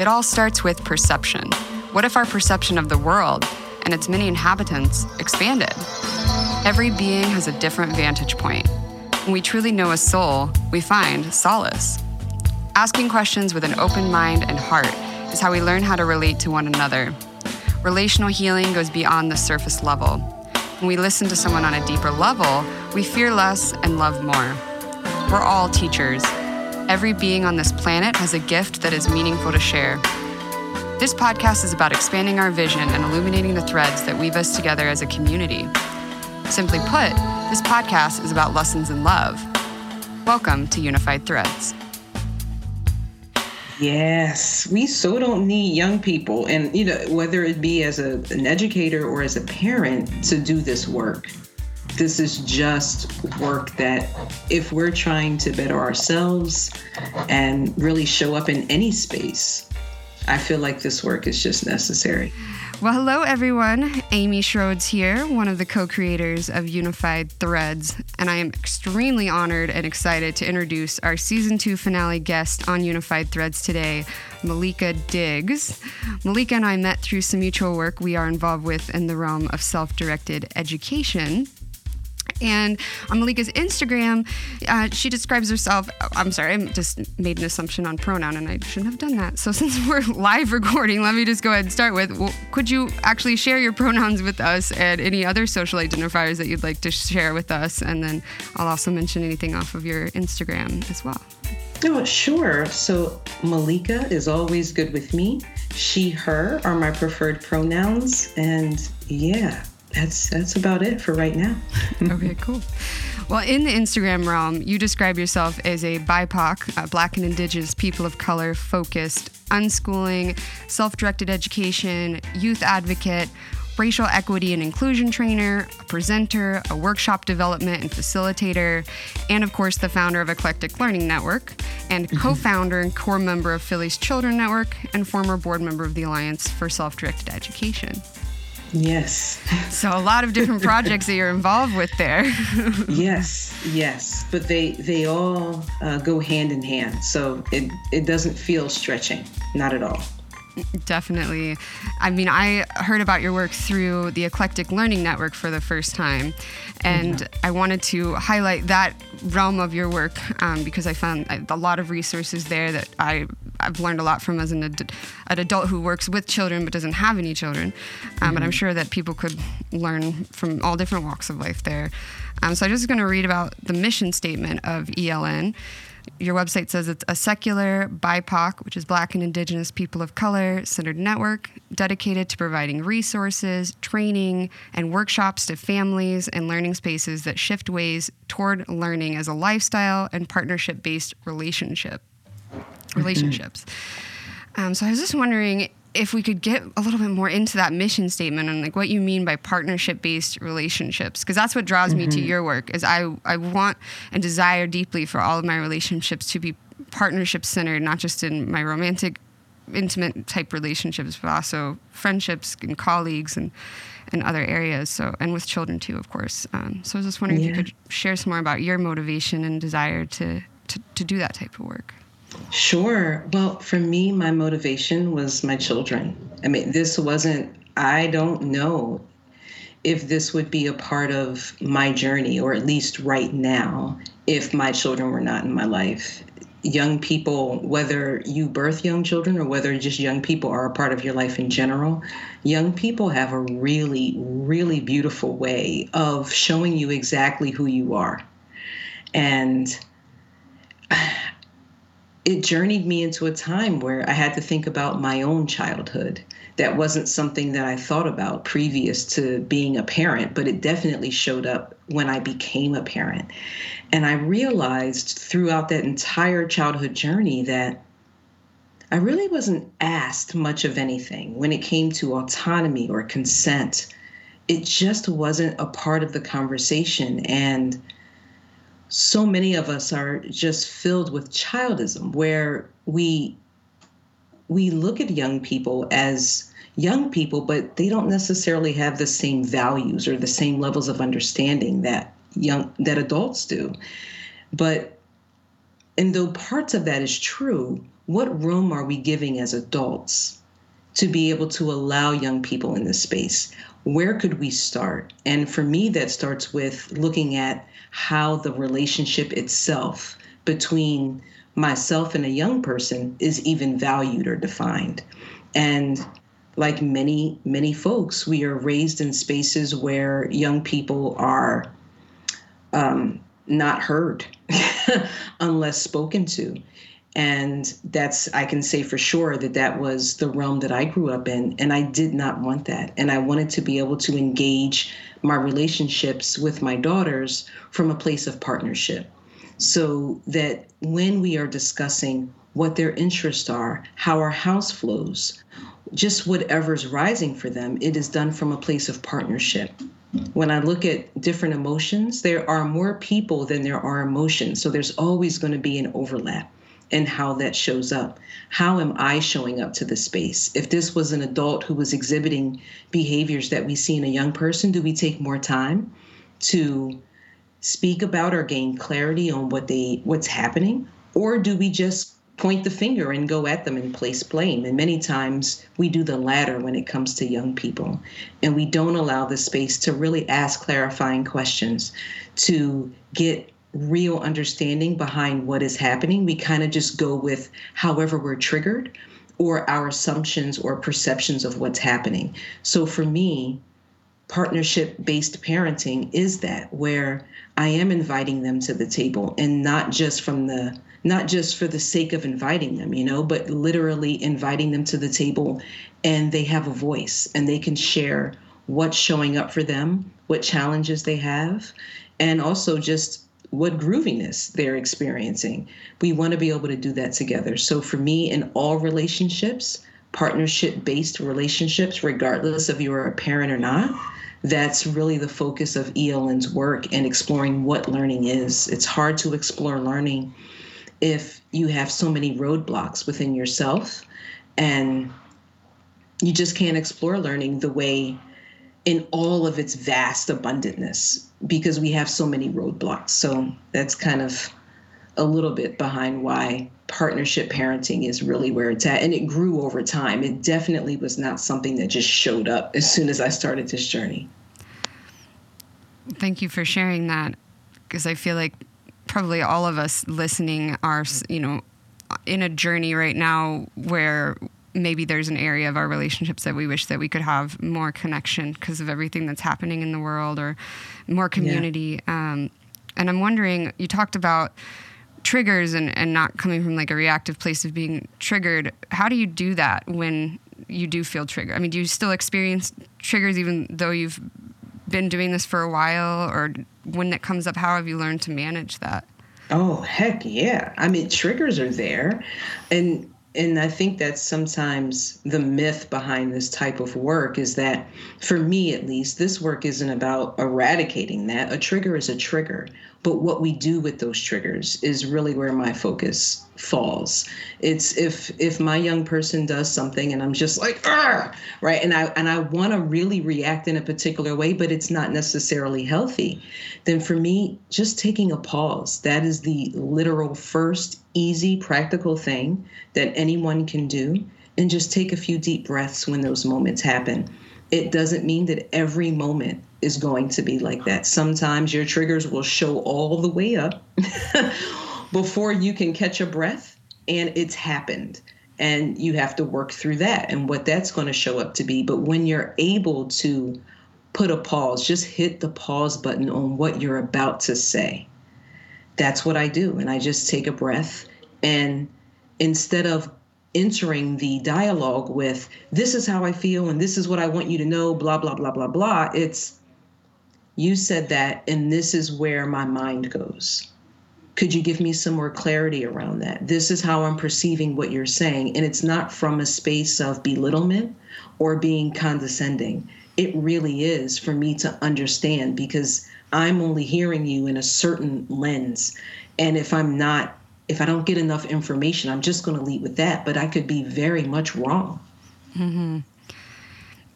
It all starts with perception. What if our perception of the world and its many inhabitants expanded? Every being has a different vantage point. When we truly know a soul, we find solace. Asking questions with an open mind and heart is how we learn how to relate to one another. Relational healing goes beyond the surface level. When we listen to someone on a deeper level, we fear less and love more. We're all teachers. Every being on this planet has a gift that is meaningful to share. This podcast is about expanding our vision and illuminating the threads that weave us together as a community. Simply put, this podcast is about lessons in love. Welcome to Unified Threads. Yes, we so don't need young people, and you know whether it be as a, an educator or as a parent to do this work. This is just work that, if we're trying to better ourselves and really show up in any space, I feel like this work is just necessary. Well, hello everyone. Amy Schroeds here, one of the co creators of Unified Threads, and I am extremely honored and excited to introduce our season two finale guest on Unified Threads today, Malika Diggs. Malika and I met through some mutual work we are involved with in the realm of self directed education. And on Malika's Instagram, uh, she describes herself. I'm sorry, I just made an assumption on pronoun, and I shouldn't have done that. So since we're live recording, let me just go ahead and start with. Well, could you actually share your pronouns with us and any other social identifiers that you'd like to share with us? And then I'll also mention anything off of your Instagram as well. Oh, sure. So Malika is always good with me. She, her are my preferred pronouns, and yeah, that's that's about it for right now. okay, cool. Well, in the Instagram realm, you describe yourself as a BIPOC, uh, Black and Indigenous people of color focused, unschooling, self directed education, youth advocate, racial equity and inclusion trainer, a presenter, a workshop development and facilitator, and of course, the founder of Eclectic Learning Network, and mm-hmm. co founder and core member of Philly's Children Network, and former board member of the Alliance for Self Directed Education. Yes. So a lot of different projects that you're involved with there. yes, yes, but they they all uh, go hand in hand. So it it doesn't feel stretching, not at all. Definitely. I mean, I heard about your work through the Eclectic Learning Network for the first time, and mm-hmm. I wanted to highlight that realm of your work um, because I found a lot of resources there that I I've learned a lot from as an, ad- an adult who works with children but doesn't have any children. Um, mm-hmm. But I'm sure that people could learn from all different walks of life there. Um, so I'm just going to read about the mission statement of ELN your website says it's a secular, BIPOC, which is Black and Indigenous People of Color, centered network dedicated to providing resources, training, and workshops to families and learning spaces that shift ways toward learning as a lifestyle and partnership based relationship relationships. Um, so I was just wondering if we could get a little bit more into that mission statement and like what you mean by partnership based relationships because that's what draws mm-hmm. me to mm-hmm. your work is I, I want and desire deeply for all of my relationships to be partnership centered not just in my romantic intimate type relationships but also friendships and colleagues and and other areas so and with children too of course um, so i was just wondering yeah. if you could share some more about your motivation and desire to, to to do that type of work Sure. Well, for me, my motivation was my children. I mean, this wasn't, I don't know if this would be a part of my journey, or at least right now, if my children were not in my life. Young people, whether you birth young children or whether just young people are a part of your life in general, young people have a really, really beautiful way of showing you exactly who you are. And it journeyed me into a time where I had to think about my own childhood. That wasn't something that I thought about previous to being a parent, but it definitely showed up when I became a parent. And I realized throughout that entire childhood journey that I really wasn't asked much of anything when it came to autonomy or consent. It just wasn't a part of the conversation. And so many of us are just filled with childism where we we look at young people as young people but they don't necessarily have the same values or the same levels of understanding that young that adults do but And though parts of that is true, what room are we giving as adults to be able to allow young people in this space? Where could we start? And for me, that starts with looking at how the relationship itself between myself and a young person is even valued or defined. And like many, many folks, we are raised in spaces where young people are um, not heard unless spoken to. And that's, I can say for sure that that was the realm that I grew up in. And I did not want that. And I wanted to be able to engage my relationships with my daughters from a place of partnership so that when we are discussing what their interests are, how our house flows, just whatever's rising for them, it is done from a place of partnership. When I look at different emotions, there are more people than there are emotions. So there's always going to be an overlap in how that shows up. How am I showing up to the space? If this was an adult who was exhibiting behaviors that we see in a young person, do we take more time to speak about or gain clarity on what they what's happening or do we just point the finger and go at them and place blame and many times we do the latter when it comes to young people and we don't allow the space to really ask clarifying questions to get real understanding behind what is happening. We kind of just go with however we're triggered or our assumptions or perceptions of what's happening. So for me partnership based parenting is that where I am inviting them to the table and not just from the not just for the sake of inviting them, you know, but literally inviting them to the table and they have a voice and they can share what's showing up for them, what challenges they have, and also just what grooviness they're experiencing. We want to be able to do that together. So for me, in all relationships, partnership based relationships, regardless of you're a parent or not, that's really the focus of ELN's work and exploring what learning is. It's hard to explore learning if you have so many roadblocks within yourself and you just can't explore learning the way in all of its vast abundantness because we have so many roadblocks. So that's kind of a little bit behind why partnership parenting is really where it's at. And it grew over time. It definitely was not something that just showed up as soon as I started this journey. Thank you for sharing that because I feel like probably all of us listening are, you know, in a journey right now where maybe there's an area of our relationships that we wish that we could have more connection because of everything that's happening in the world or more community. Yeah. Um, and I'm wondering, you talked about triggers and, and not coming from like a reactive place of being triggered. How do you do that when you do feel triggered? I mean do you still experience triggers even though you've been doing this for a while? Or when it comes up how have you learned to manage that? Oh heck yeah. I mean triggers are there. And and I think that's sometimes the myth behind this type of work is that, for me at least, this work isn't about eradicating that. A trigger is a trigger. But what we do with those triggers is really where my focus falls. It's if if my young person does something and I'm just like, ah, right, and I and I want to really react in a particular way, but it's not necessarily healthy, then for me, just taking a pause, that is the literal first easy, practical thing that anyone can do. And just take a few deep breaths when those moments happen. It doesn't mean that every moment is going to be like that. Sometimes your triggers will show all the way up before you can catch a breath, and it's happened. And you have to work through that and what that's going to show up to be. But when you're able to put a pause, just hit the pause button on what you're about to say. That's what I do. And I just take a breath. And instead of entering the dialogue with, this is how I feel and this is what I want you to know, blah, blah, blah, blah, blah, it's, you said that, and this is where my mind goes. Could you give me some more clarity around that? This is how I'm perceiving what you're saying. And it's not from a space of belittlement or being condescending. It really is for me to understand because I'm only hearing you in a certain lens. And if I'm not, if I don't get enough information, I'm just going to lead with that. But I could be very much wrong. Mm-hmm.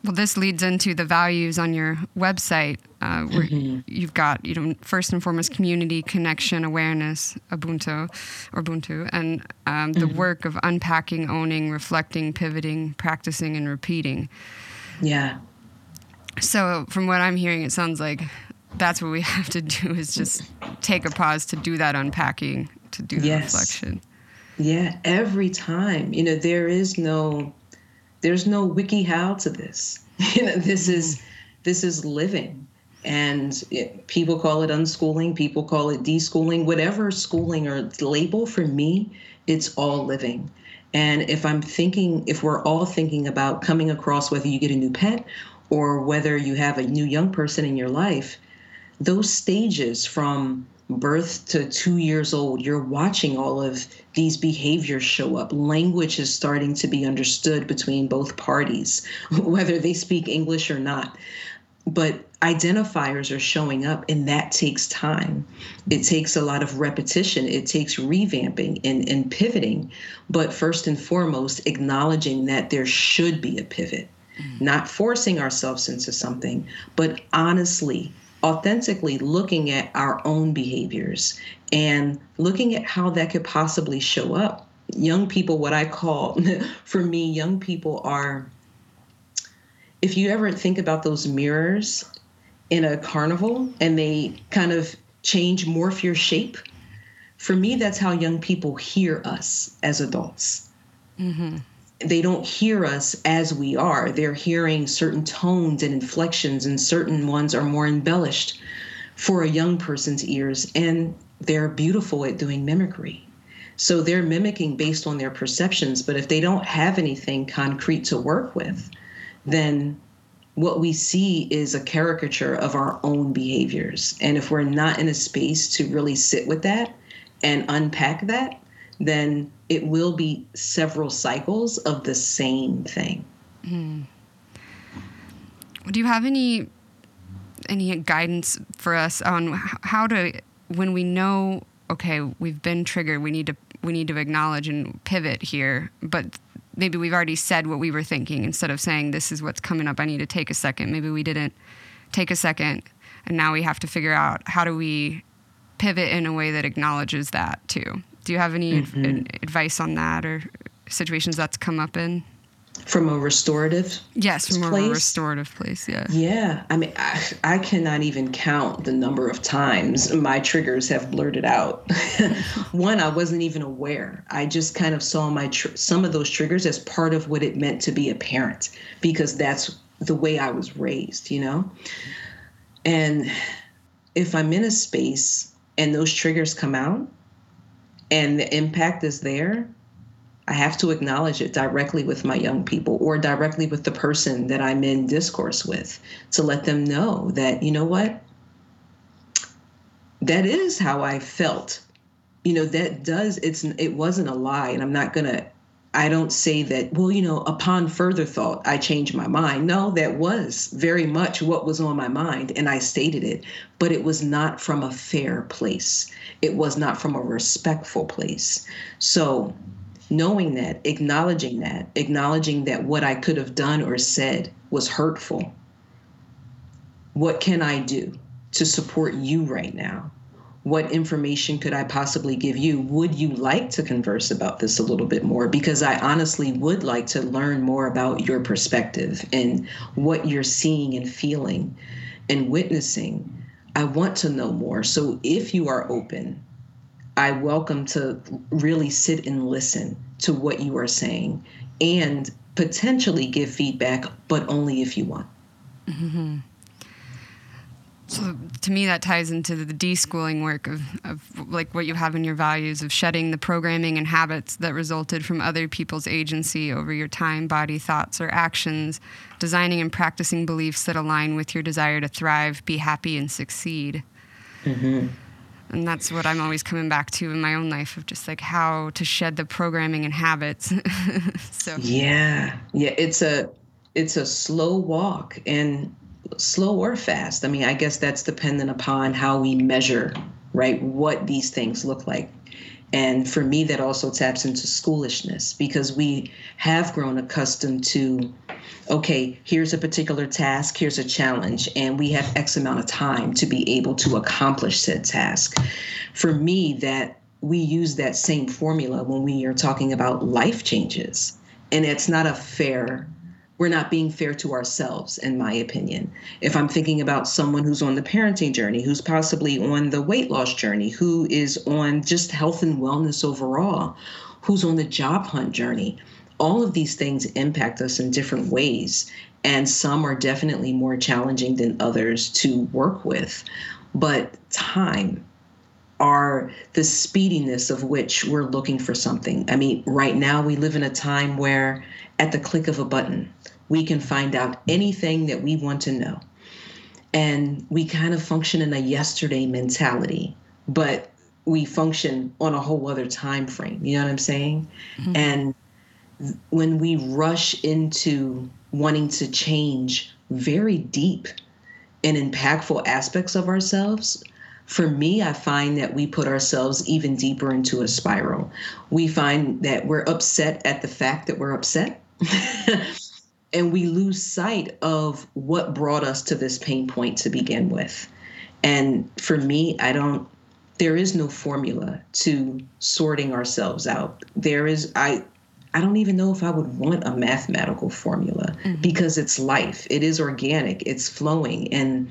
Well, this leads into the values on your website. uh, where mm-hmm. you've got you know first and foremost community connection awareness ubuntu or ubuntu and um, the mm-hmm. work of unpacking owning reflecting pivoting practicing and repeating yeah so from what i'm hearing it sounds like that's what we have to do is just take a pause to do that unpacking to do the yes. reflection. Yeah every time. You know there is no there's no wiki how to this. You know this is mm-hmm. this is living. And it, people call it unschooling people call it deschooling whatever schooling or label for me it's all living. And if i'm thinking if we're all thinking about coming across whether you get a new pet or whether you have a new young person in your life those stages from birth to two years old you're watching all of these behaviors show up. Language is starting to be understood between both parties whether they speak english or not. But identifiers are showing up and that takes time. It takes a lot of repetition. It takes revamping and, and pivoting. But first and foremost acknowledging that there should be a pivot. Mm. not forcing ourselves into something but honestly authentically looking at our own behaviors and looking at how that could possibly show up young people what i call for me young people are if you ever think about those mirrors in a carnival and they kind of change, morph your shape, for me, that's how young people hear us as adults. Mm-hmm. They don't hear us as we are. They're hearing certain tones and inflections, and certain ones are more embellished for a young person's ears. And they're beautiful at doing mimicry. So they're mimicking based on their perceptions. But if they don't have anything concrete to work with, then what we see is a caricature of our own behaviors. And if we're not in a space to really sit with that and unpack that, then it will be several cycles of the same thing. Mm. Do you have any any guidance for us on how to when we know okay, we've been triggered, we need to we need to acknowledge and pivot here, but maybe we've already said what we were thinking instead of saying this is what's coming up i need to take a second maybe we didn't take a second and now we have to figure out how do we pivot in a way that acknowledges that too do you have any mm-hmm. advice on that or situations that's come up in? From a restorative yes from place. a restorative place yeah. Yeah i mean I, I cannot even count the number of times my triggers have blurted out. One i wasn't even aware. I just kind of saw my tr- some of those triggers as part of what it meant to be a parent because that's the way i was raised you know? And if i'm in a space and those triggers come out and the impact is there I have to acknowledge it directly with my young people or directly with the person that I'm in discourse with to let them know that, you know what? That is how I felt. You know, that does, it's, it wasn't a lie. And I'm not going to, I don't say that, well, you know, upon further thought, I changed my mind. No, that was very much what was on my mind. And I stated it, but it was not from a fair place. It was not from a respectful place. So, knowing that, acknowledging that, acknowledging that what I could have done or said was hurtful. What can I do to support you right now? What information could I possibly give you? Would you like to converse about this a little bit more? Because I honestly would like to learn more about your perspective and what you're seeing and feeling and witnessing. I want to know more. So if you are open, I welcome to really sit and listen to what you are saying and potentially give feedback, but only if you want. Mm-hmm. So to me, that ties into the deschooling work of, of like what you have in your values of shedding the programming and habits that resulted from other people's agency over your time, body, thoughts, or actions, designing and practicing beliefs that align with your desire to thrive, be happy, and succeed. Mm-hmm and that's what I'm always coming back to in my own life of just like how to shed the programming and habits. so yeah, yeah, it's a it's a slow walk and slow or fast. I mean, I guess that's dependent upon how we measure, right? What these things look like. And for me, that also taps into schoolishness because we have grown accustomed to, okay, here's a particular task, here's a challenge, and we have X amount of time to be able to accomplish said task. For me, that we use that same formula when we are talking about life changes. And it's not a fair we're not being fair to ourselves, in my opinion. If I'm thinking about someone who's on the parenting journey, who's possibly on the weight loss journey, who is on just health and wellness overall, who's on the job hunt journey, all of these things impact us in different ways. And some are definitely more challenging than others to work with. But time, are the speediness of which we're looking for something. I mean, right now we live in a time where at the click of a button, we can find out anything that we want to know. And we kind of function in a yesterday mentality, but we function on a whole other time frame. You know what I'm saying? Mm-hmm. And when we rush into wanting to change very deep and impactful aspects of ourselves, for me, I find that we put ourselves even deeper into a spiral. We find that we're upset at the fact that we're upset. and we lose sight of what brought us to this pain point to begin with. And for me, I don't, there is no formula to sorting ourselves out. There is, I, I don't even know if I would want a mathematical formula mm-hmm. because it's life. It is organic. It's flowing. And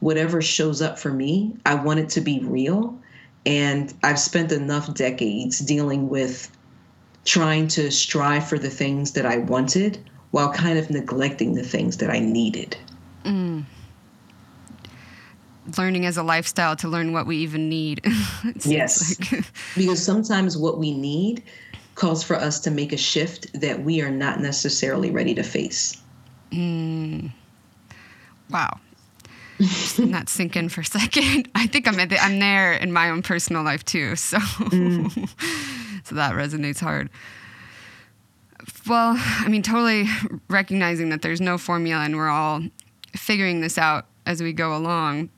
whatever shows up for me, I want it to be real. And I've spent enough decades dealing with trying to strive for the things that I wanted while kind of neglecting the things that I needed. Mm. Learning as a lifestyle to learn what we even need. yes. Like. because sometimes what we need calls for us to make a shift that we are not necessarily ready to face. Mm. Wow. Not sink in for a second. I think I'm the, I'm there in my own personal life too. So mm. So that resonates hard. Well, I mean, totally recognizing that there's no formula and we're all figuring this out as we go along.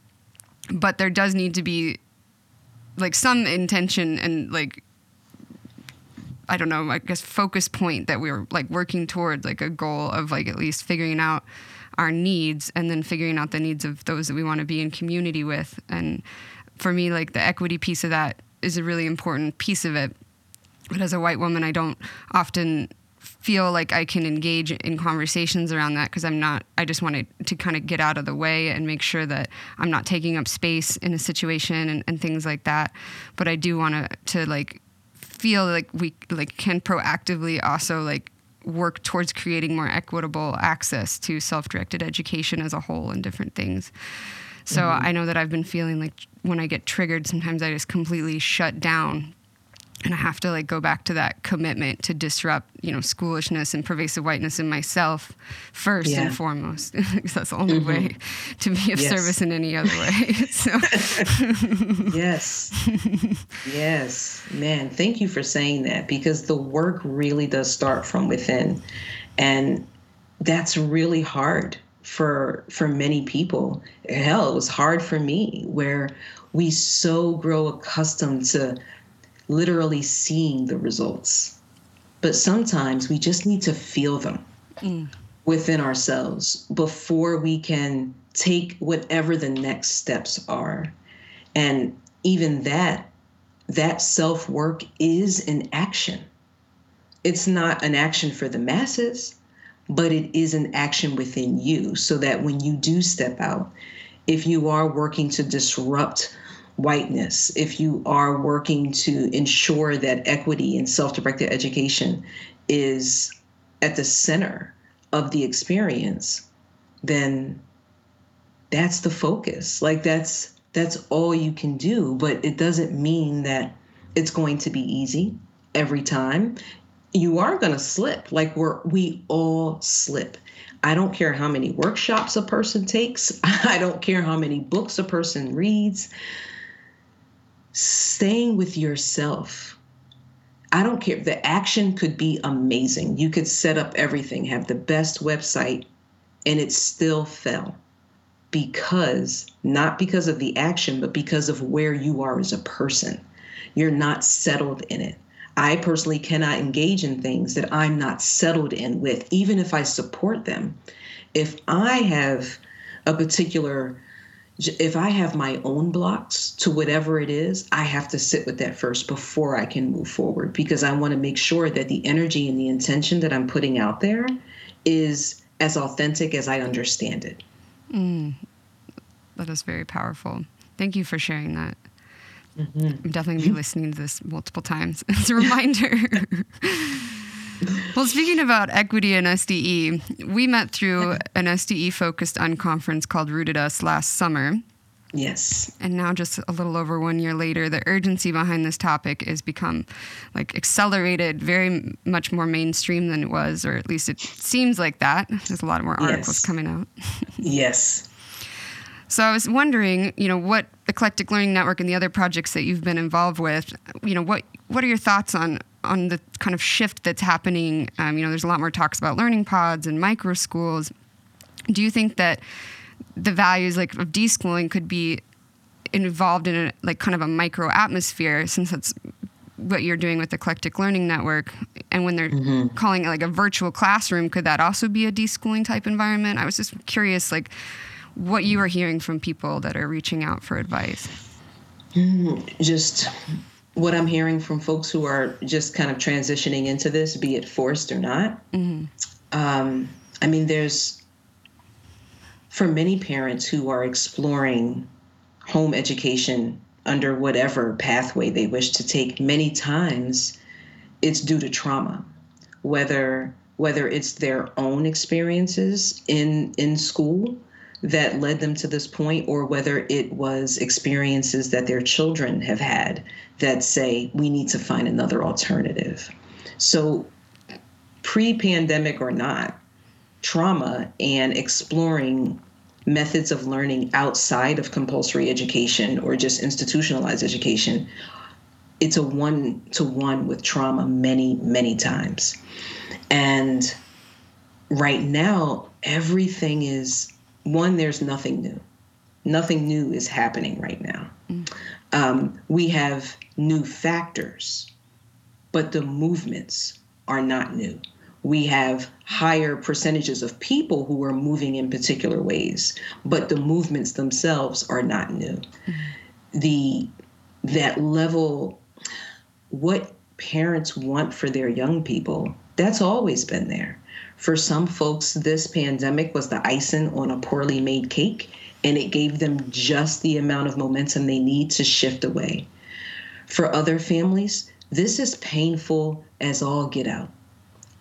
But there does need to be like some intention and like I don't know, I guess focus point that we're like working toward like a goal of like at least figuring out our needs and then figuring out the needs of those that we want to be in community with. And for me, like the equity piece of that is a really important piece of it. But as a white woman, I don't often feel like I can engage in conversations around that because I'm not, I just wanted to kind of get out of the way and make sure that I'm not taking up space in a situation and, and things like that. But I do want to, to like feel like we like can proactively also like work towards creating more equitable access to self-directed education as a whole and different things. So mm-hmm. I know that I've been feeling like when I get triggered, sometimes I just completely shut down and I have to like go back to that commitment to disrupt, you know, schoolishness and pervasive whiteness in myself first yeah. and foremost, because that's the only mm-hmm. way to be of yes. service in any other way. so. yes, yes, man. Thank you for saying that because the work really does start from within, and that's really hard for for many people. Hell, it was hard for me where we so grow accustomed to literally seeing the results. But sometimes we just need to feel them mm. within ourselves before we can take whatever the next steps are. And even that, that self work is an action. It's not an action for the masses, but it is an action within you so that when you do step out, if you are working to disrupt whiteness, if you are working to ensure that equity and self directed education is at the center of the experience, then that's the focus. Like that's that's all you can do, but it doesn't mean that it's going to be easy every time. You are going to slip. Like we're we all slip. I don't care how many workshops a person takes. I don't care how many books a person reads staying with yourself. I don't care. The action could be amazing. You could set up everything, have the best website, and it still fell because not because of the action, but because of where you are as a person. you're not settled in it. I personally cannot engage in things that I'm not settled in with, even if I support them. If I have a particular if I have my own blocks to whatever it is, I have to sit with that first before I can move forward because I want to make sure that the energy and the intention that I'm putting out there is as authentic as I understand it. Mm, that is very powerful. Thank you for sharing that. Mm-hmm. I'm definitely going to be listening to this multiple times as a reminder. well, speaking about equity and SDE, we met through an SDE focused unconference called Rooted Us last summer. Yes. And now, just a little over one year later, the urgency behind this topic has become like accelerated, very much more mainstream than it was, or at least it seems like that. There's a lot more articles yes. coming out. yes. So I was wondering, you know, what Eclectic Learning Network and the other projects that you've been involved with, you know, what what are your thoughts on on the kind of shift that's happening? Um, you know, there's a lot more talks about learning pods and micro schools. Do you think that the values like of deschooling could be involved in a like kind of a micro atmosphere since that's what you're doing with eclectic learning network and when they're mm-hmm. calling it like a virtual classroom could that also be a deschooling type environment i was just curious like what you are hearing from people that are reaching out for advice mm, just what i'm hearing from folks who are just kind of transitioning into this be it forced or not mm-hmm. um, i mean there's for many parents who are exploring home education under whatever pathway they wish to take, many times it's due to trauma, whether whether it's their own experiences in in school that led them to this point or whether it was experiences that their children have had that say we need to find another alternative. So pre-pandemic or not, trauma and exploring methods of learning outside of compulsory education or just institutionalized education it's a one to one with trauma many many times and right now everything is one there's nothing new nothing new is happening right now mm. um, we have new factors but the movements are not new we have higher percentages of people who are moving in particular ways, but the movements themselves are not new. Mm-hmm. The that level, what parents want for their young people, that's always been there. For some folks, this pandemic was the icing on a poorly made cake, and it gave them just the amount of momentum they need to shift away. For other families, this is painful as all get out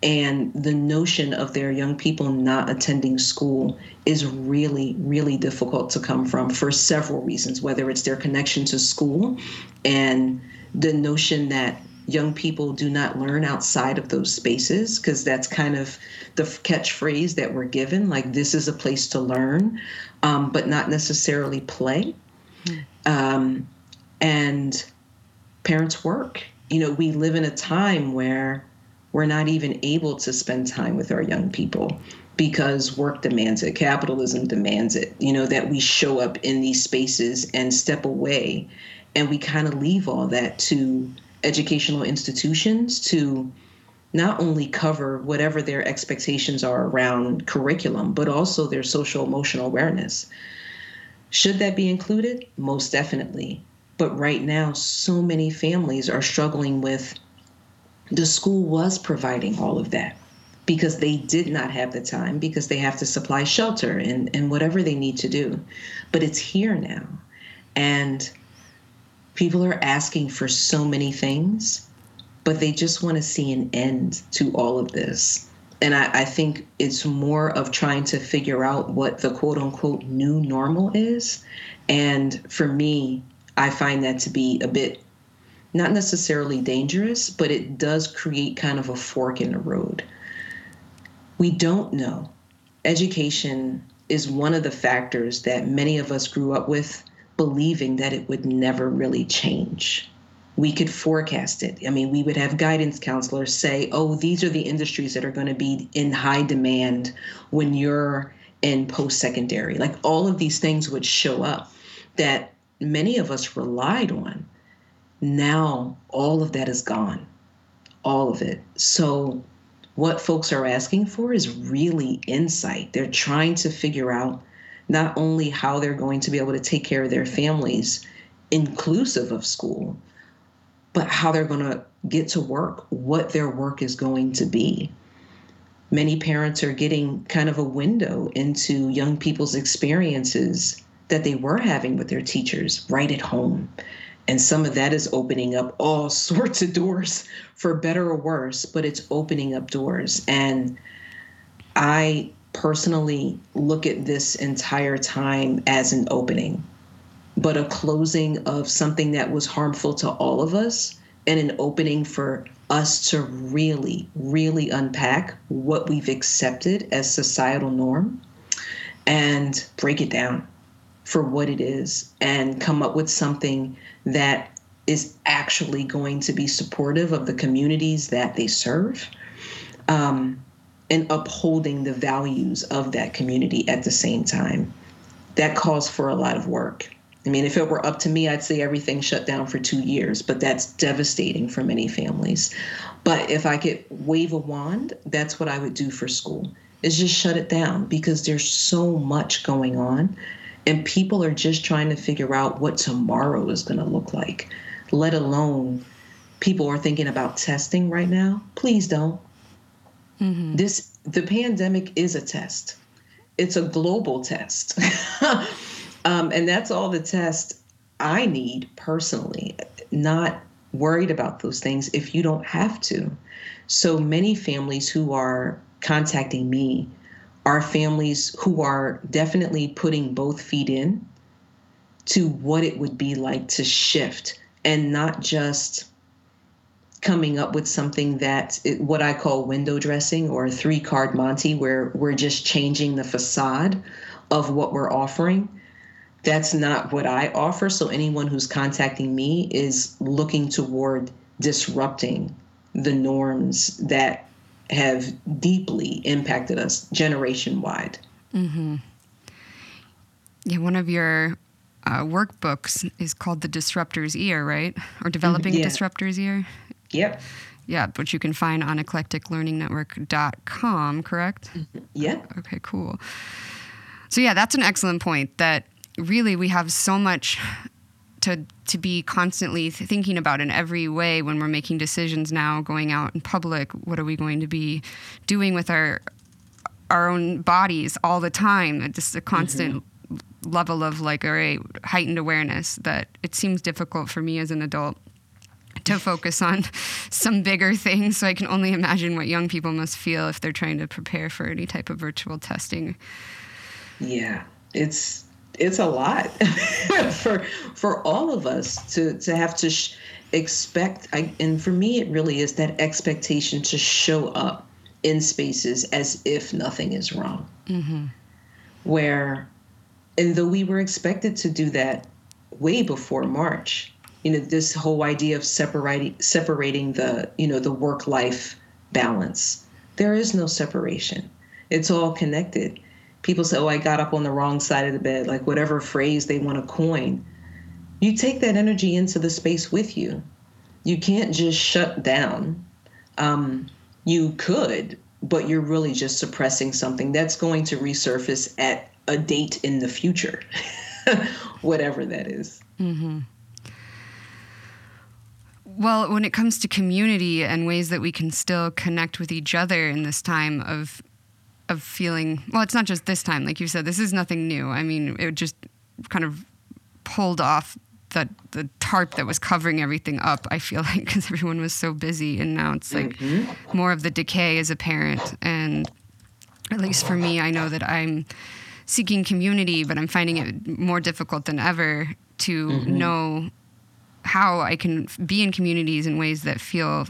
and the notion of their young people not attending school is really really difficult to come from for several reasons whether it's their connection to school and the notion that young people do not learn outside of those spaces because that's kind of the catchphrase that we're given like this is a place to learn um, but not necessarily play um, and parents work you know we live in a time where we're not even able to spend time with our young people because work demands it, capitalism demands it, you know, that we show up in these spaces and step away. And we kind of leave all that to educational institutions to not only cover whatever their expectations are around curriculum, but also their social emotional awareness. Should that be included? Most definitely. But right now, so many families are struggling with the school was providing all of that because they did not have the time because they have to supply shelter and, and whatever they need to do. But it's here now. And people are asking for so many things, but they just want to see an end to all of this. And I, I think it's more of trying to figure out what the quote unquote new normal is. And for me, I find that to be a bit not necessarily dangerous, but it does create kind of a fork in the road. We don't know. Education is one of the factors that many of us grew up with believing that it would never really change. We could forecast it. I mean, we would have guidance counselors say, oh, these are the industries that are going to be in high demand when you're in post secondary. Like all of these things would show up that many of us relied on Now, all of that is gone. All of it. So, what folks are asking for is really insight. They're trying to figure out not only how they're going to be able to take care of their families, inclusive of school, but how they're going to get to work, what their work is going to be. Many parents are getting kind of a window into young people's experiences that they were having with their teachers right at home. And some of that is opening up all sorts of doors for better or worse, but it's opening up doors. And I personally look at this entire time as an opening, but a closing of something that was harmful to all of us and an opening for us to really, really unpack what we've accepted as societal norm and break it down for what it is and come up with something that is actually going to be supportive of the communities that they serve. Um, and upholding the values of that community at the same time. That calls for a lot of work. I mean, if it were up to me, I'd say everything shut down for two years, but that's devastating for many families. But if I could wave a wand, that's what I would do for school is just shut it down because there's so much going on and people are just trying to figure out what tomorrow is going to look like, let alone people are thinking about testing right now. Please don't. Mm-hmm. This the pandemic is a test. It's a global test. um, and that's all the test I need personally, not worried about those things if you don't have to. So many families who are contacting me are families who are definitely putting both feet in to what it would be like to shift and not just coming up with something that what I call window dressing or three card Monty, where we're just changing the facade of what we're offering. That's not what I offer. So anyone who's contacting me is looking toward disrupting the norms that have deeply impacted us generation wide. Mm-hmm. Yeah, one of your uh, workbooks is called The Disruptor's Ear, right? Or Developing yeah. Disruptor's Ear? Yep. Yeah, which you can find on eclecticlearningnetwork.com, correct? Mm-hmm. Yep. Okay, cool. So, yeah, that's an excellent point that really we have so much to to be constantly thinking about in every way when we're making decisions now going out in public what are we going to be doing with our our own bodies all the time just a constant mm-hmm. level of like all right heightened awareness that it seems difficult for me as an adult to focus on some bigger things. So i can only imagine what young people must feel if they're trying to prepare for any type of virtual testing. Yeah it's it's a lot for for all of us to to have to sh- expect I, and for me it really is that expectation to show up in spaces as if nothing is wrong. Mm-hmm. where and though we were expected to do that way before march you know this whole idea of separating separating the you know the work life balance there is no separation it's all connected people say, oh, I got up on the wrong side of the bed, like whatever phrase they want to coin. You take that energy into the space with you. You can't just shut down. Um, you could, but you're really just suppressing something that's going to resurface at a date in the future, whatever that is. Mm-hmm. Well, when it comes to community and ways that we can still connect with each other in this time of of feeling well it's not just this time like you said this is nothing new i mean it just kind of pulled off that the tarp that was covering everything up i feel like because everyone was so busy and now it's like mm-hmm. more of the decay as a parent and at least for me i know that i'm seeking community but i'm finding it more difficult than ever to mm-hmm. know how I can be in communities in ways that feel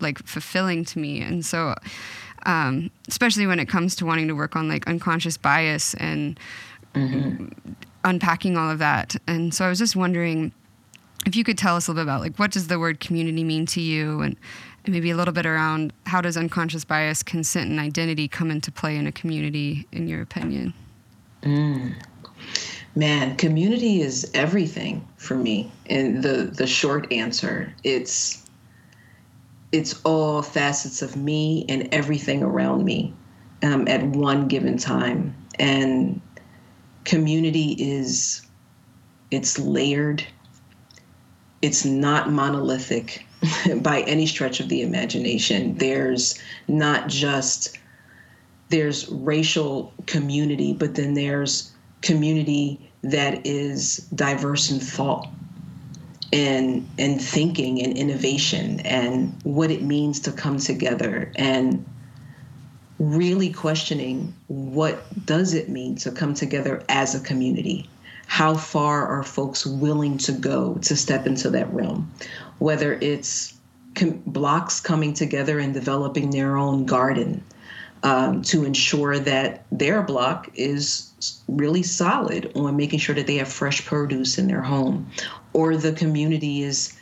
like fulfilling to me. And so um, especially when it comes to wanting to work on like unconscious bias and mm-hmm. unpacking all of that. And so I was just wondering if you could tell us a little bit about like what does the word community mean to you and, and maybe a little bit around how does unconscious bias, consent, and identity come into play in a community, in your opinion? Mm. Man, community is everything for me. And the the short answer, it's it's all facets of me and everything around me um, at one given time. And community is it's layered. It's not monolithic by any stretch of the imagination. There's not just there's racial community, but then there's community that is diverse in thought and and thinking and innovation and what it means to come together and really questioning what does it mean to come together as a community? How far are folks willing to go to step into that realm? Whether it's com- blocks coming together and developing their own garden um, to ensure that their block is really solid on making sure that they have fresh produce in their home, or the community is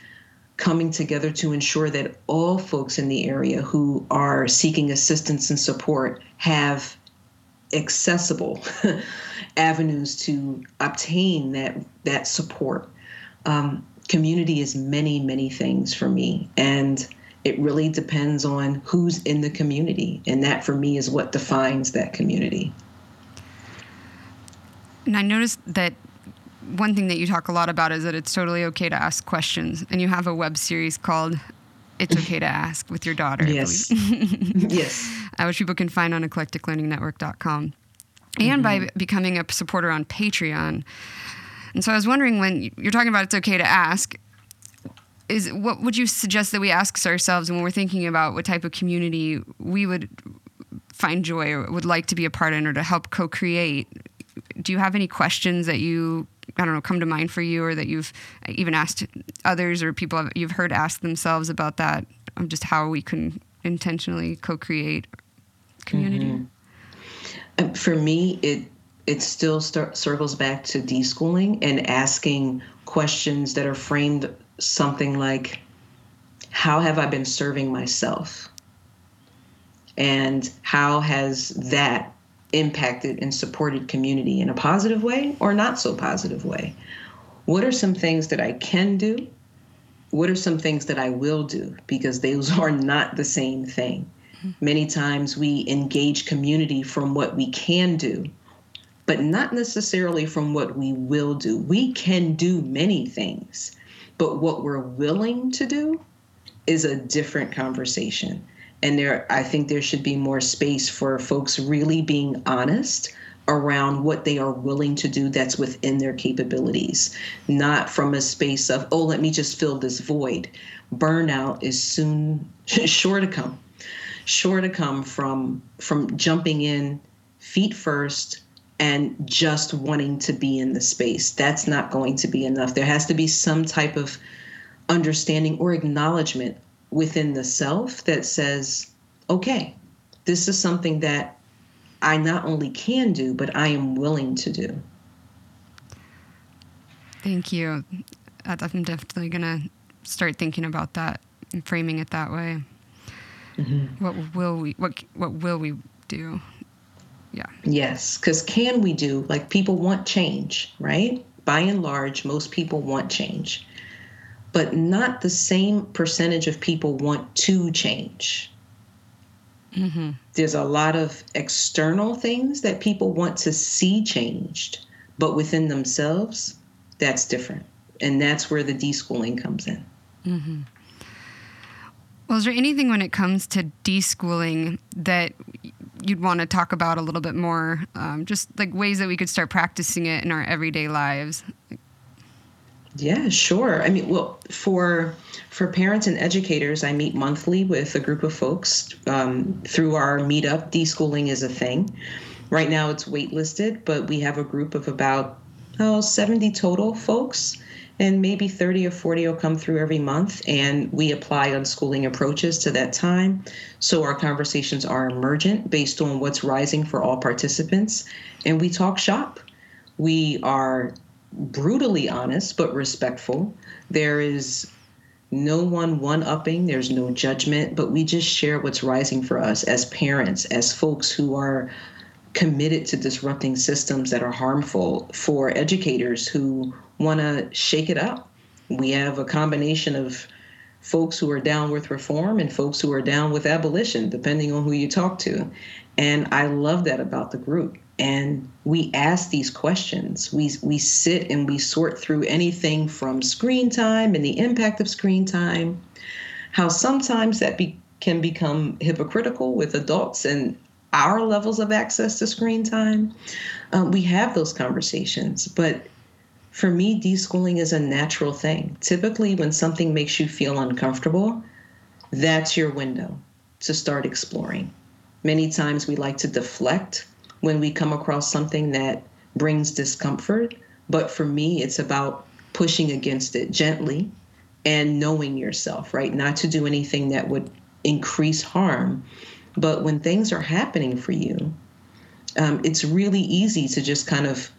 coming together to ensure that all folks in the area who are seeking assistance and support have accessible avenues to obtain that that support. Um, community is many many things for me, and it really depends on who's in the community. And that for me is what defines that community. And I noticed that one thing that you talk a lot about is that it's totally okay to ask questions. And you have a web series called It's Okay to Ask with your daughter. Yes. yes. Uh, which people can find on eclecticlearningnetwork.com and mm-hmm. by becoming a supporter on Patreon. And so I was wondering when you're talking about it's okay to ask, is what would you suggest that we ask ourselves when we're thinking about what type of community we would find joy or would like to be a part in or to help co-create do you have any questions that you i don't know come to mind for you or that you've even asked others or people you've heard ask themselves about that of just how we can intentionally co-create community mm-hmm. for me it it still start, circles back to deschooling and asking questions that are framed something like, How have I been serving myself? And how has that impacted and supported community in a positive way or not so positive way? What are some things that I can do? What are some things that I will do? Because those are not the same thing. Many times we engage community from what we can do, but not necessarily from what we will do. We can do many things. But what we're willing to do is a different conversation. And there, I think there should be more space for folks really being honest around what they are willing to do that's within their capabilities, not from a space of, oh, let me just fill this void. Burnout is soon sure to come, sure to come from from jumping in feet first and just wanting to be in the space. That's not going to be enough. There has to be some type of understanding or acknowledgement within the self that says, okay, this is something that I not only can do, but I am willing to do. Thank you. I'm definitely going to start thinking about that and framing it that way. Mm-hmm. What will we what what will we do? Yeah. Yes, because can we do, like, people want change, right? By and large, most people want change, but not the same percentage of people want to change. Mm-hmm. There's a lot of external things that people want to see changed, but within themselves, that's different. And that's where the deschooling comes in. Mm-hmm. Well, is there anything when it comes to deschooling that you'd want to talk about a little bit more, um, just like ways that we could start practicing it in our everyday lives. Yeah, sure. I mean, well, for for parents and educators, I meet monthly with a group of folks um, through our meetup. Deschooling is a thing. Right now, it's waitlisted, but we have a group of about oh 70 total folks and maybe 30 or 40 will come through every month and we apply unschooling approaches to that time so our conversations are emergent based on what's rising for all participants and we talk shop we are brutally honest but respectful there is no one one upping there's no judgment but we just share what's rising for us as parents as folks who are committed to disrupting systems that are harmful for educators who want to shake it up. We have a combination of folks who are down with reform and folks who are down with abolition, depending on who you talk to. And I love that about the group. And we ask these questions. We, we sit and we sort through anything from screen time and the impact of screen time, how sometimes that be, can become hypocritical with adults and our levels of access to screen time. Um, we have those conversations, but for me, deschooling is a natural thing. Typically, when something makes you feel uncomfortable, that's your window to start exploring. Many times we like to deflect when we come across something that brings discomfort. But for me, it's about pushing against it gently and knowing yourself, right? Not to do anything that would increase harm. But when things are happening for you, um, it's really easy to just kind of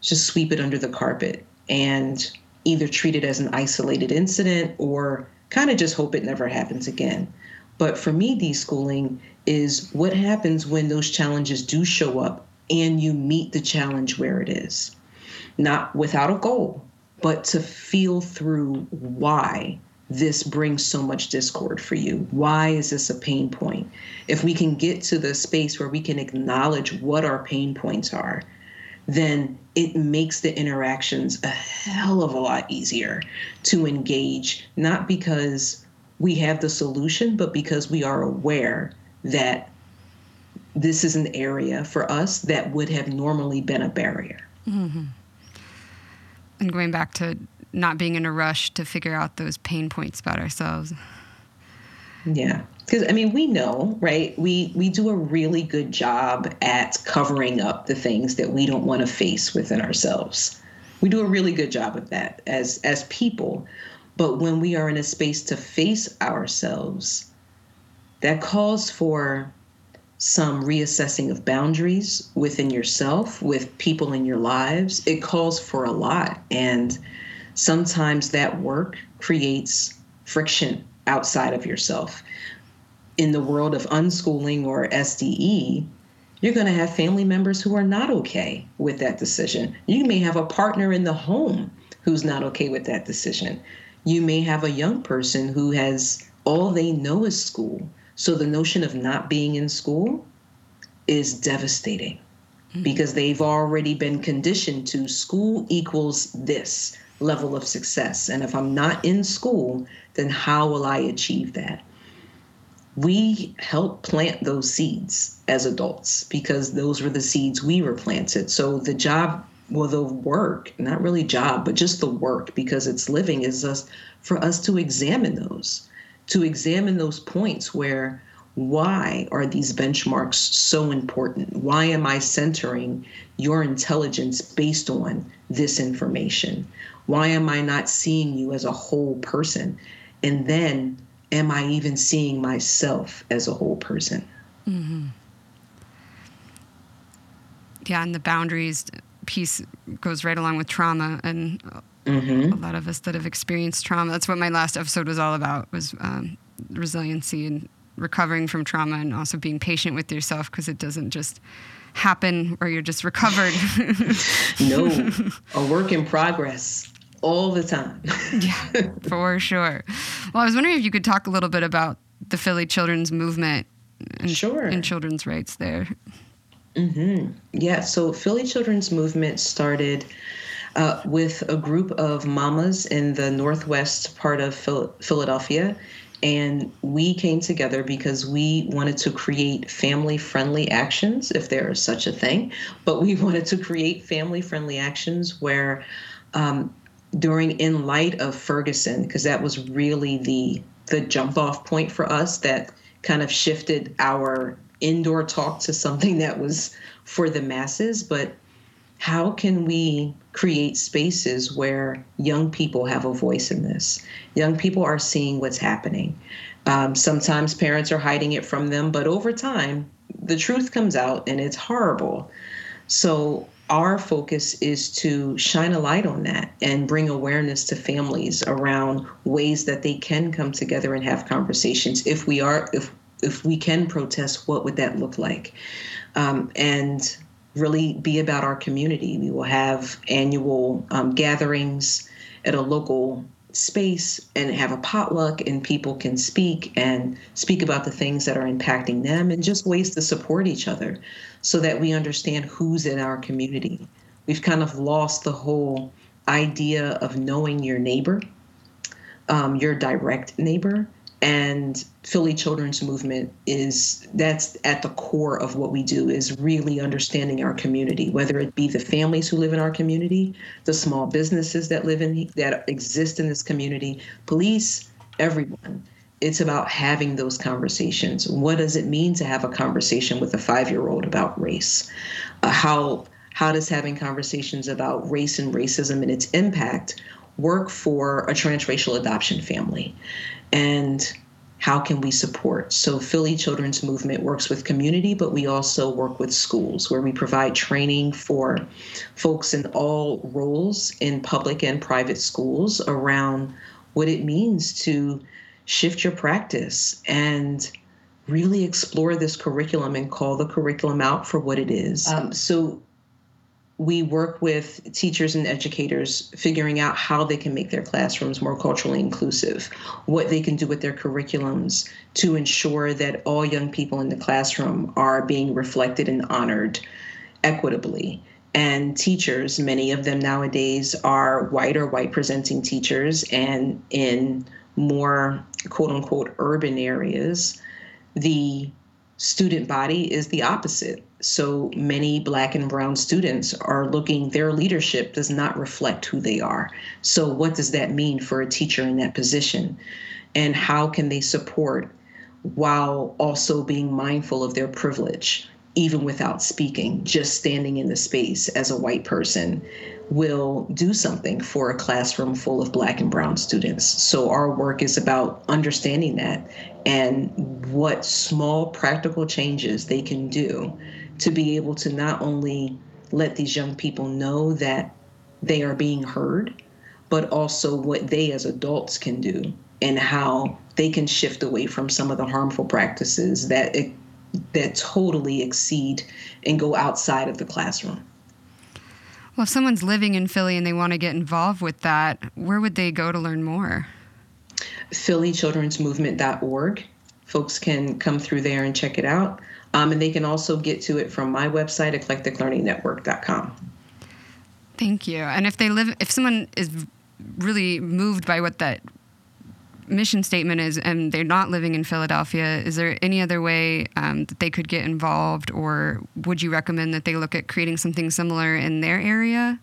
just sweep it under the carpet and either treat it as an isolated incident or kind of just hope it never happens again. But for me, deschooling is what happens when those challenges do show up and you meet the challenge where it is. Not without a goal, but to feel through why this brings so much discord for you. Why is this a pain point? If we can get to the space where we can acknowledge what our pain points are, then it makes the interactions a hell of a lot easier to engage, not because we have the solution, but because we are aware that this is an area for us that would have normally been a barrier. Mm-hmm. And going back to not being in a rush to figure out those pain points about ourselves. Yeah because I mean we know, right? We we do a really good job at covering up the things that we don't want to face within ourselves. We do a really good job of that as as people. But when we are in a space to face ourselves, that calls for some reassessing of boundaries within yourself, with people in your lives. It calls for a lot. And sometimes that work creates friction outside of yourself in the world of unschooling or SDE, you're going to have family members who are not okay with that decision. You may have a partner in the home who's not okay with that decision. You may have a young person who has all they know is school. So the notion of not being in school is devastating mm-hmm. because they've already been conditioned to school equals this level of success. And if I'm not in school, then how will I achieve that? we help plant those seeds as adults because those were the seeds we were planted. So the job, well, the work, not really job, but just the work because it's living is us for us to examine those, to examine those points where why are these benchmarks so important? Why am I centering your intelligence based on this information? Why am I not seeing you as a whole person? And then am I even seeing myself as a whole person? Mm-hmm. Yeah, and the boundaries piece goes right along with trauma, and mm-hmm. a lot of us that have experienced trauma. That's what my last episode was all about: was um, resiliency and recovering from trauma, and also being patient with yourself because it doesn't just happen or you're just recovered. no, a work in progress all the time. yeah, for sure. Well, I was wondering if you could talk a little bit about the Philly Children's Movement and, sure. and children's rights there. Mm-hmm. Yeah, so Philly Children's Movement started uh, with a group of mamas in the northwest part of Phil- Philadelphia. And we came together because we wanted to create family friendly actions, if there is such a thing. But we wanted to create family friendly actions where um, during in light of Ferguson because that was really the the jump off point for us that kind of shifted our indoor talk to something that was for the masses but how can we create spaces where young people have a voice in this. Young people are seeing what's happening. Um, sometimes parents are hiding it from them but over time the truth comes out and it's horrible. So our focus is to shine a light on that and bring awareness to families around ways that they can come together and have conversations if we are if if we can protest, what would that look like? Um, and really be about our community. We will have annual um, gatherings at a local space and have a potluck and people can speak and speak about the things that are impacting them and just ways to support each other so that we understand who's in our community. We've kind of lost the whole idea of knowing your neighbor, um, your direct neighbor, and Philly Children's Movement is that's at the core of what we do is really understanding our community, whether it be the families who live in our community, the small businesses that live in that exist in this community, police, everyone. It's about having those conversations. What does it mean to have a conversation with a five-year-old about race? Uh, how how does having conversations about race and racism and its impact work for a transracial adoption family? And how can we support? So, Philly Children's Movement works with community, but we also work with schools where we provide training for folks in all roles in public and private schools around what it means to shift your practice and really explore this curriculum and call the curriculum out for what it is. Um, so, we work with teachers and educators figuring out how they can make their classrooms more culturally inclusive, what they can do with their curriculums to ensure that all young people in the classroom are being reflected and honored equitably. And teachers, many of them nowadays are white or white presenting teachers, and in more quote unquote urban areas, the student body is the opposite. So many black and brown students are looking, their leadership does not reflect who they are. So, what does that mean for a teacher in that position? And how can they support while also being mindful of their privilege, even without speaking, just standing in the space as a white person? will do something for a classroom full of black and brown students. So our work is about understanding that and what small practical changes they can do to be able to not only let these young people know that they are being heard, but also what they as adults can do and how they can shift away from some of the harmful practices that that totally exceed and go outside of the classroom. Well, if someone's living in Philly and they want to get involved with that, where would they go to learn more? PhillyChildren'sMovement.org. Folks can come through there and check it out. Um, and they can also get to it from my website, eclecticlearningnetwork.com. Thank you. And if they live, if someone is really moved by what that mission statement is and they're not living in Philadelphia, is there any other way um, that they could get involved, or would you recommend that they look at creating something similar in their area?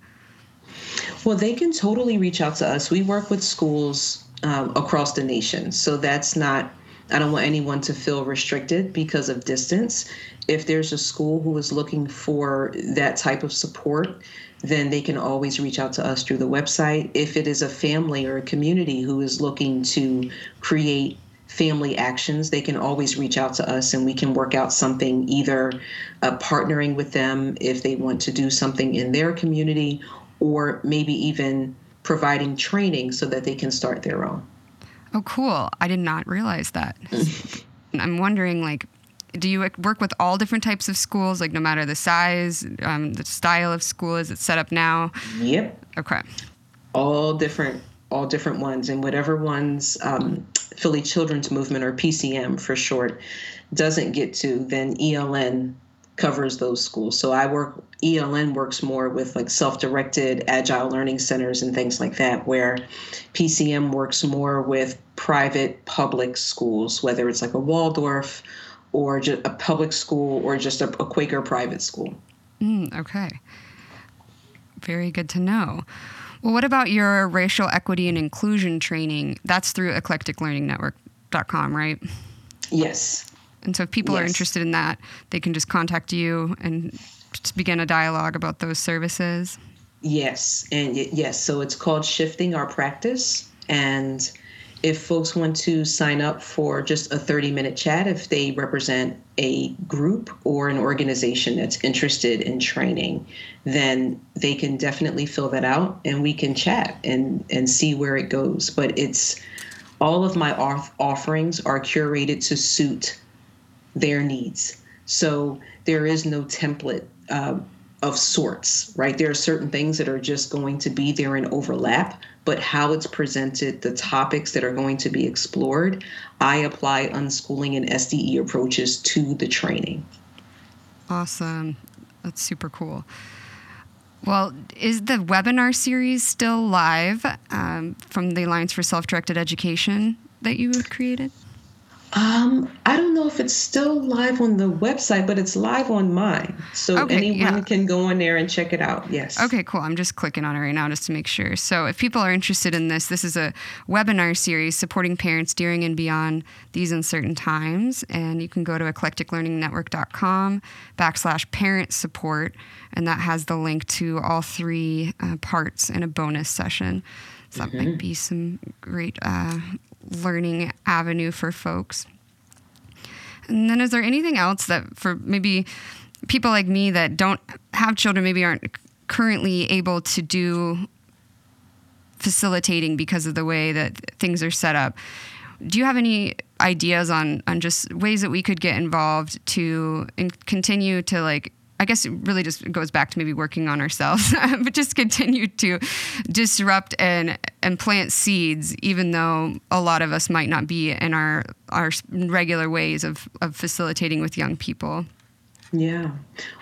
Well, they can totally reach out to us. We work with schools um, across the nation, so that's not. I don't want anyone to feel restricted because of distance. If there's a school who is looking for that type of support, then they can always reach out to us through the website. If it is a family or a community who is looking to create family actions, they can always reach out to us and we can work out something either uh, partnering with them if they want to do something in their community or maybe even providing training so that they can start their own. Oh, cool. I did not realize that. I'm wondering, like, do you work with all different types of schools, like no matter the size, um, the style of school? Is it set up now? Yep. Okay. All different, all different ones, and whatever ones um, Philly Children's Movement or PCM for short doesn't get to, then ELN covers those schools. So I work ELN works more with like self-directed agile learning centers and things like that where PCM works more with private public schools whether it's like a Waldorf or just a public school or just a, a Quaker private school. Mm, okay. Very good to know. Well, what about your racial equity and inclusion training? That's through eclecticlearningnetwork.com, right? Yes. And so if people yes. are interested in that, they can just contact you and begin a dialogue about those services. Yes. And yes, so it's called Shifting Our Practice and if folks want to sign up for just a 30 minute chat, if they represent a group or an organization that's interested in training, then they can definitely fill that out and we can chat and, and see where it goes. But it's all of my off- offerings are curated to suit their needs. So there is no template uh, of sorts, right? There are certain things that are just going to be there and overlap, but how it's presented, the topics that are going to be explored, I apply unschooling and SDE approaches to the training. Awesome. That's super cool. Well, is the webinar series still live um, from the Alliance for Self Directed Education that you created? Um, I don't know if it's still live on the website, but it's live on mine. So okay, anyone yeah. can go on there and check it out. Yes. Okay, cool. I'm just clicking on it right now just to make sure. So if people are interested in this, this is a webinar series supporting parents during and beyond these uncertain times. And you can go to eclecticlearningnetwork.com backslash parent support. And that has the link to all three uh, parts in a bonus session. So that mm-hmm. might be some great uh, learning avenue for folks. And then, is there anything else that for maybe people like me that don't have children, maybe aren't currently able to do facilitating because of the way that things are set up? Do you have any ideas on on just ways that we could get involved to and continue to like I guess it really just goes back to maybe working on ourselves, but just continue to disrupt and and plant seeds, even though a lot of us might not be in our our regular ways of of facilitating with young people. Yeah.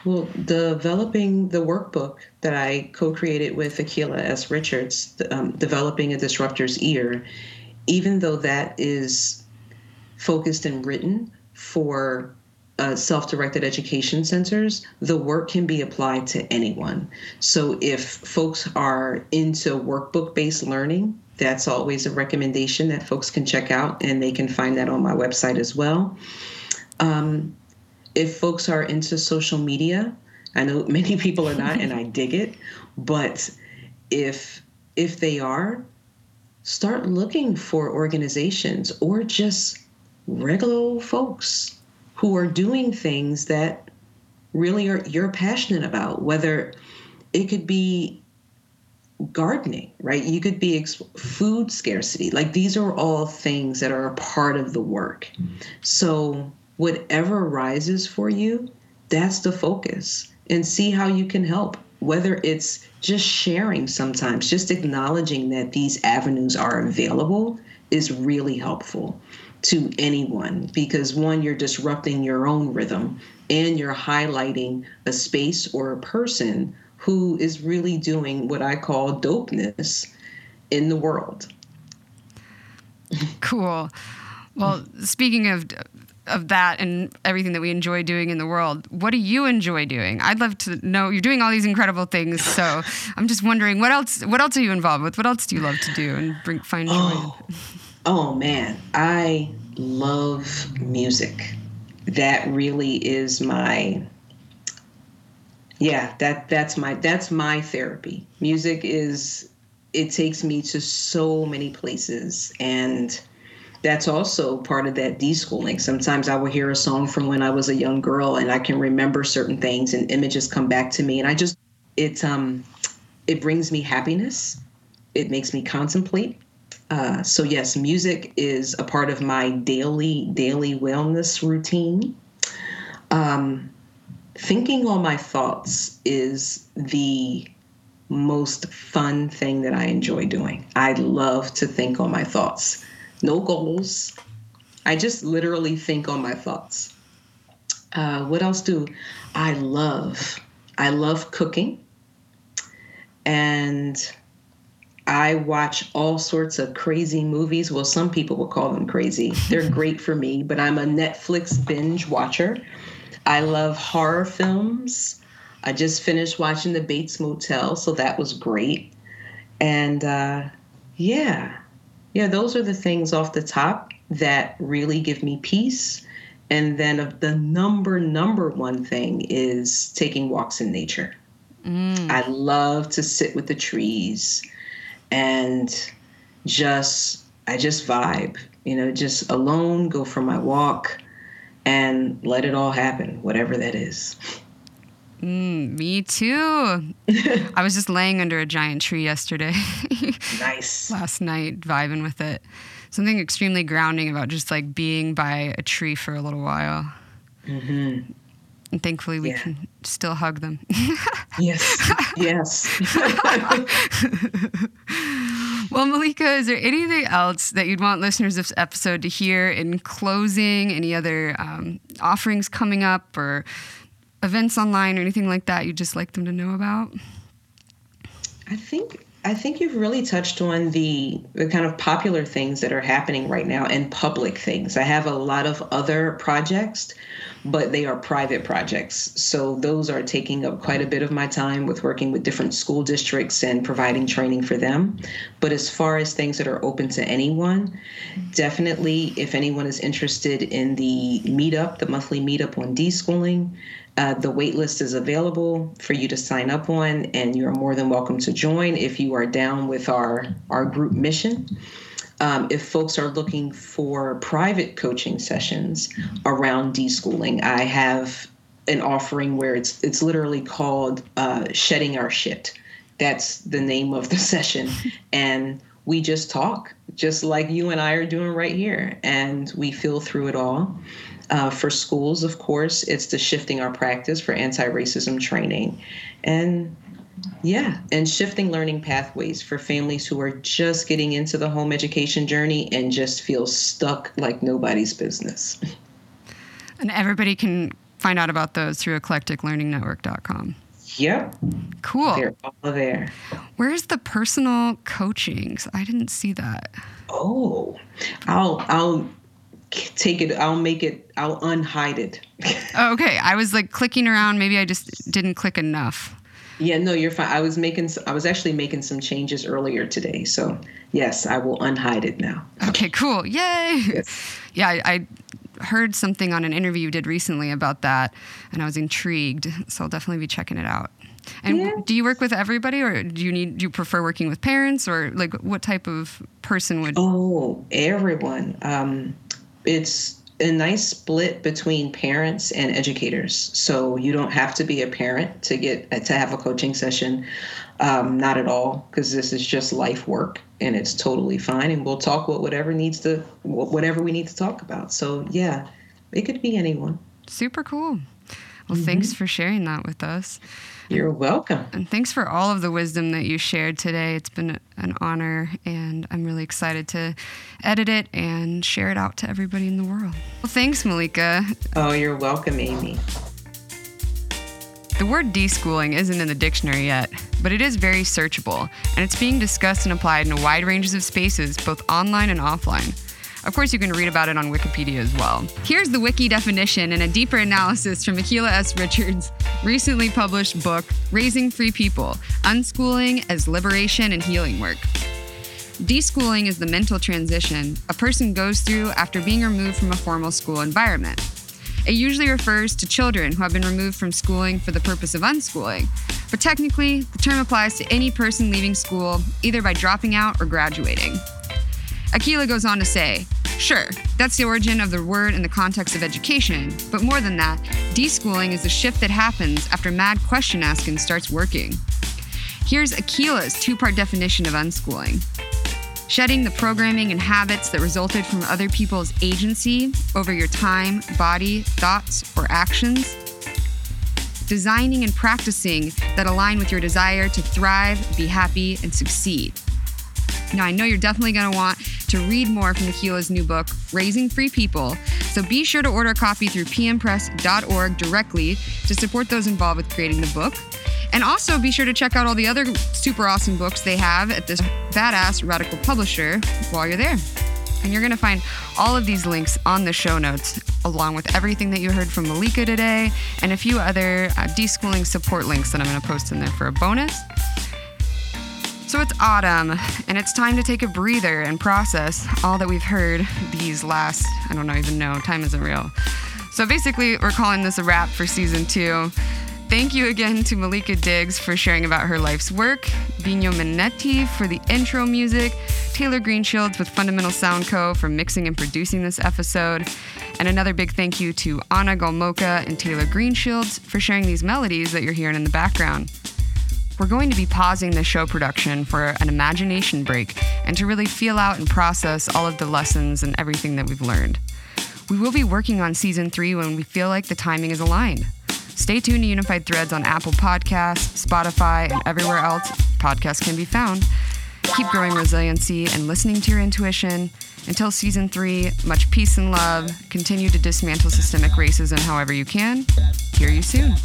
Well, developing the workbook that I co created with Akilah S. Richards, um, Developing a Disruptor's Ear, even though that is focused and written for uh, self directed education centers, the work can be applied to anyone. So if folks are into workbook based learning, that's always a recommendation that folks can check out, and they can find that on my website as well. Um, if folks are into social media, I know many people are not, and I dig it, but if if they are, start looking for organizations or just regular folks who are doing things that really are you're passionate about whether it could be gardening right? You could be ex- food scarcity. Like these are all things that are a part of the work. So whatever rises for you that's the focus. And see how you can help whether it's just sharing sometimes just acknowledging that these avenues are available is really helpful to anyone because one, you're disrupting your own rhythm and you're highlighting a space or a person who is really doing what I call dopeness in the world. Cool. Well, speaking of of that and everything that we enjoy doing in the world, what do you enjoy doing? I'd love to know. You're doing all these incredible things, so I'm just wondering what else. What else are you involved with? What else do you love to do and bring find joy? Oh. In? Oh man, I love music. That really is my yeah, that that's my that's my therapy. Music is it takes me to so many places and that's also part of that deschooling. Sometimes I will hear a song from when I was a young girl and I can remember certain things and images come back to me and I just it um it brings me happiness. It makes me contemplate uh, so yes, music is a part of my daily daily wellness routine. Um, thinking on my thoughts is the most fun thing that I enjoy doing. I love to think on my thoughts. No goals. I just literally think on my thoughts. Uh, what else do I love? I love cooking. And I watch all sorts of crazy movies. Well, some people will call them crazy. They're great for me, but I'm a Netflix binge watcher. I love horror films. I just finished watching The Bates Motel, so that was great. And uh, yeah, yeah, those are the things off the top that really give me peace. And then the number, number one thing is taking walks in nature. Mm. I love to sit with the trees and just I just vibe, you know, just alone, go for my walk and let it all happen, whatever that is. Mm, me too. I was just laying under a giant tree yesterday. nice. Last night, vibing with it. Something extremely grounding about just like being by a tree for a little while. Mm-hmm. And thankfully, we yeah. can still hug them. yes, yes. well, Maleka, is there anything else that you'd want listeners of this episode to hear in closing? Any other um, offerings coming up or events online or anything like that you'd just like them to know about? I think I think you've really touched on the the kind of popular things that are happening right now and public things. I have a lot of other projects, but they are private projects. So those are taking up quite a bit of my time with working with different school districts and providing training for them. But as far as things that are open to anyone, definitely if anyone is interested in the meetup, the monthly meetup on deschooling, uh, the waitlist is available for you to sign up on, and you're more than welcome to join if you are down with our, our group mission. Um, if folks are looking for private coaching sessions around deschooling, I have an offering where it's it's literally called uh, "Shedding Our Shit." That's the name of the session, and we just talk, just like you and I are doing right here, and we feel through it all. Uh, for schools, of course, it's the shifting our practice for anti racism training. And yeah, and shifting learning pathways for families who are just getting into the home education journey and just feel stuck like nobody's business. And everybody can find out about those through eclecticlearningnetwork.com. Yep. Cool. They're all there. Where's the personal coachings? I didn't see that. Oh, I'll I'll take it i'll make it i'll unhide it. Oh, okay. I was like clicking around. Maybe i just didn't click enough. Yeah no you're fine. I was making i was actually making some changes earlier today. So yes i will unhide it now. Okay cool. Yay! Yes. yeah I, I heard something on an interview you did recently about that and i was intrigued. So i'll definitely be checking it out. And yeah. do you work with everybody, or do you need do you prefer working with parents, or like what type of person would? Oh, everyone. Um, it's a nice split between parents and educators. So you don't have to be a parent to get to have a coaching session. Um, not at all, because this is just life work, and it's totally fine. And we'll talk what whatever needs to whatever we need to talk about. So yeah, it could be anyone. Super cool. Well, mm-hmm. thanks for sharing that with us. You're welcome. And thanks for all of the wisdom that you shared today. It's been an honor, and I'm really excited to edit it and share it out to everybody in the world. Well, thanks, Maleka. Oh, you're welcome, Amy. The word deschooling isn't in the dictionary yet, but it is very searchable, and it's being discussed and applied in a wide range of spaces, both online and offline. Of course, you can read about it on Wikipedia as well. Here's the wiki definition and a deeper analysis from Akilah S. Richards' recently published book, Raising Free People Unschooling as Liberation and Healing Work. Deschooling is the mental transition a person goes through after being removed from a formal school environment. It usually refers to children who have been removed from schooling for the purpose of unschooling, but technically, the term applies to any person leaving school either by dropping out or graduating. Akilah goes on to say, Sure, that's the origin of the word in the context of education, but more than that, deschooling is the shift that happens after mad question asking starts working. Here's Akilah's two part definition of unschooling shedding the programming and habits that resulted from other people's agency over your time, body, thoughts, or actions. Designing and practicing that align with your desire to thrive, be happy, and succeed. Now, I know you're definitely going to want to read more from Akilah's new book, Raising Free People, so be sure to order a copy through pmpress.org directly to support those involved with creating the book. And also be sure to check out all the other super awesome books they have at this badass radical publisher while you're there. And you're going to find all of these links on the show notes, along with everything that you heard from Maleka today, and a few other uh, deschooling support links that I'm going to post in there for a bonus. So it's autumn, and it's time to take a breather and process all that we've heard these last, I don't know, even know, time isn't real. So basically, we're calling this a wrap for season two. Thank you again to Maleka Diggs for sharing about her life's work, Bino Minetti for the intro music, Taylor Greenshields with Fundamental Sound Co. for mixing and producing this episode, and another big thank you to Anna Golmoka and Taylor Greenshields for sharing these melodies that you're hearing in the background. We're going to be pausing the show production for an imagination break and to really feel out and process all of the lessons and everything that we've learned. We will be working on season three when we feel like the timing is aligned. Stay tuned to Unified Threads on Apple Podcasts, Spotify, and everywhere else podcasts can be found. Keep growing resiliency and listening to your intuition. Until season three, much peace and love. Continue to dismantle systemic racism however you can. Hear you soon.